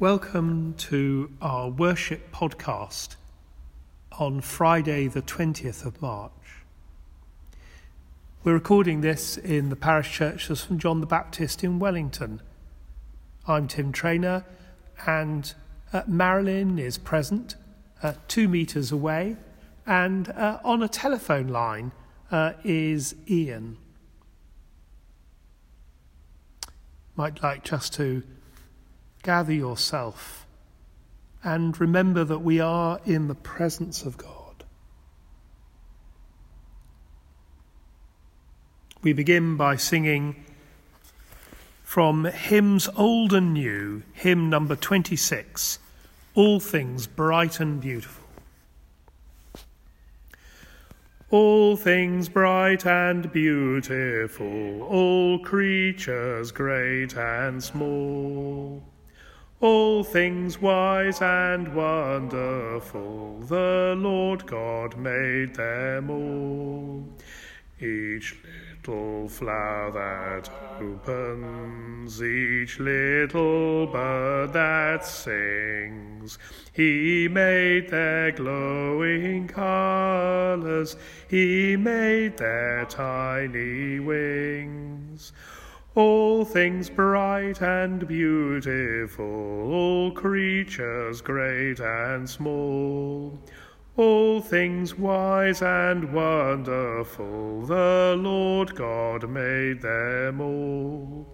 Welcome to our worship podcast on Friday, the 20th of March. We're recording this in the parish church of St John the Baptist in Wellington. I'm Tim Trainer, and uh, Marilyn is present uh, two metres away, and uh, on a telephone line uh, is Ian. Might like just to gather yourself and remember that we are in the presence of God. We begin by singing from hymns old and new, hymn number 26 All Things Bright and Beautiful. All things bright and beautiful, all creatures great and small all things wise and wonderful, the Lord God made them all. Each little flower that opens, each little bird that sings, He made their glowing colors, He made their tiny wings. All things bright and beautiful, all creatures great and small, all things wise and wonderful, the Lord God made them all.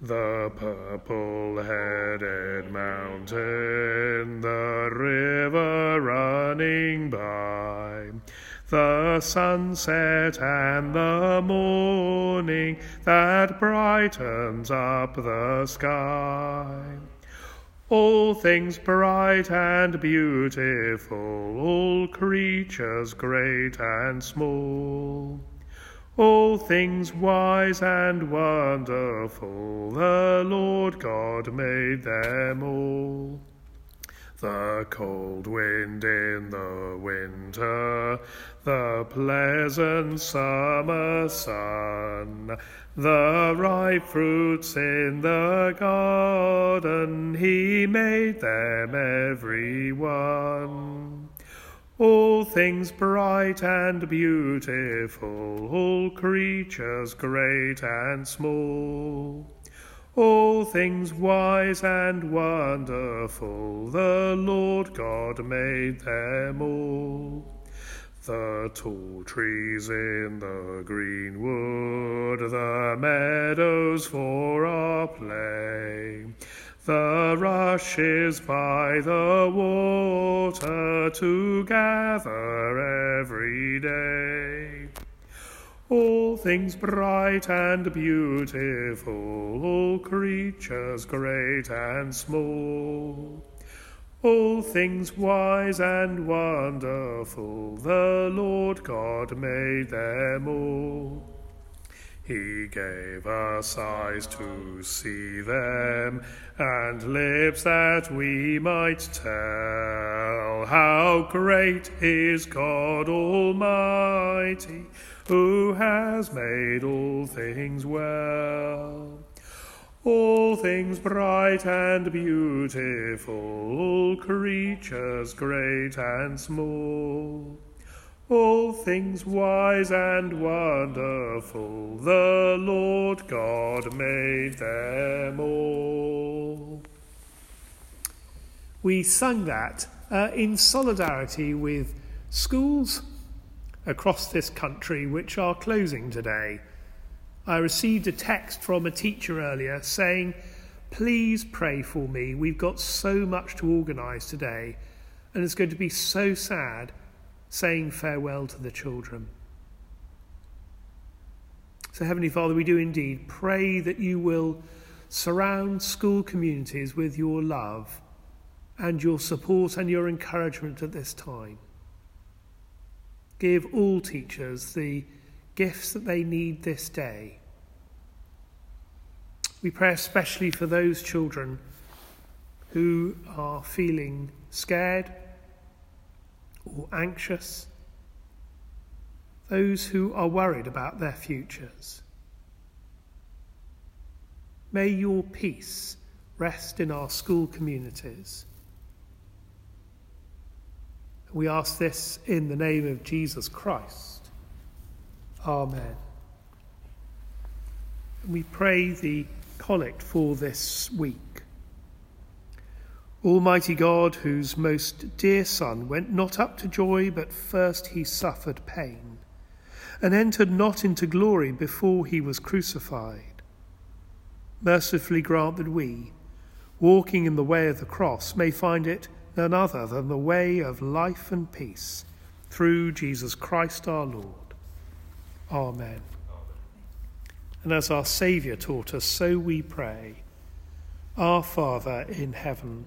The purple headed mountain, the river running by, the sunset and the morning that brightens up the sky. All things bright and beautiful, all creatures great and small. All things wise and wonderful, the Lord God made them all. The cold wind in the winter, the pleasant summer sun, the ripe fruits in the garden, he made them every one. All things bright and beautiful, all creatures great and small all things wise and wonderful, the Lord God made them all. The tall trees in the green wood, the meadows for our play, the rushes by the water to gather every day all things bright and beautiful, all creatures great and small, all things wise and wonderful, the Lord God made them all. He gave us eyes to see them, and lips that we might tell how great is God Almighty who has made all things well. All things bright and beautiful, all creatures great and small, all things wise and wonderful, the Lord God made them all. We sung that uh, in solidarity with schools across this country which are closing today. I received a text from a teacher earlier saying, Please pray for me. We've got so much to organise today, and it's going to be so sad saying farewell to the children. So, Heavenly Father, we do indeed pray that you will surround school communities with your love and your support and your encouragement at this time. Give all teachers the gifts that they need this day. We pray especially for those children who are feeling scared or anxious, those who are worried about their futures. May your peace rest in our school communities. We ask this in the name of Jesus Christ. Amen. We pray the collect for this week. Almighty God, whose most dear Son went not up to joy, but first he suffered pain, and entered not into glory before he was crucified, mercifully grant that we, walking in the way of the cross, may find it none other than the way of life and peace, through Jesus Christ our Lord. Amen. And as our Saviour taught us, so we pray Our Father in heaven,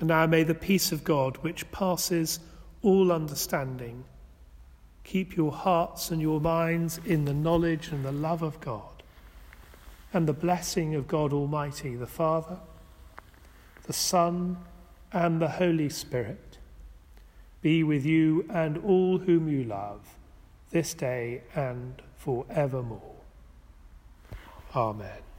And now may the peace of God, which passes all understanding, keep your hearts and your minds in the knowledge and the love of God, and the blessing of God Almighty, the Father, the Son, and the Holy Spirit be with you and all whom you love, this day and forevermore. Amen.